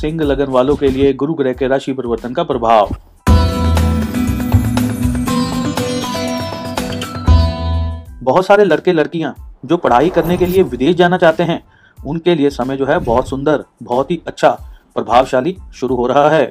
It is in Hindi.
सिंह लगन वालों के लिए गुरु ग्रह के राशि परिवर्तन का प्रभाव। बहुत सारे लड़के लड़कियाँ जो पढ़ाई करने के लिए विदेश जाना चाहते हैं, उनके लिए समय जो है बहुत सुंदर, बहुत ही अच्छा प्रभावशाली शुरू हो रहा है।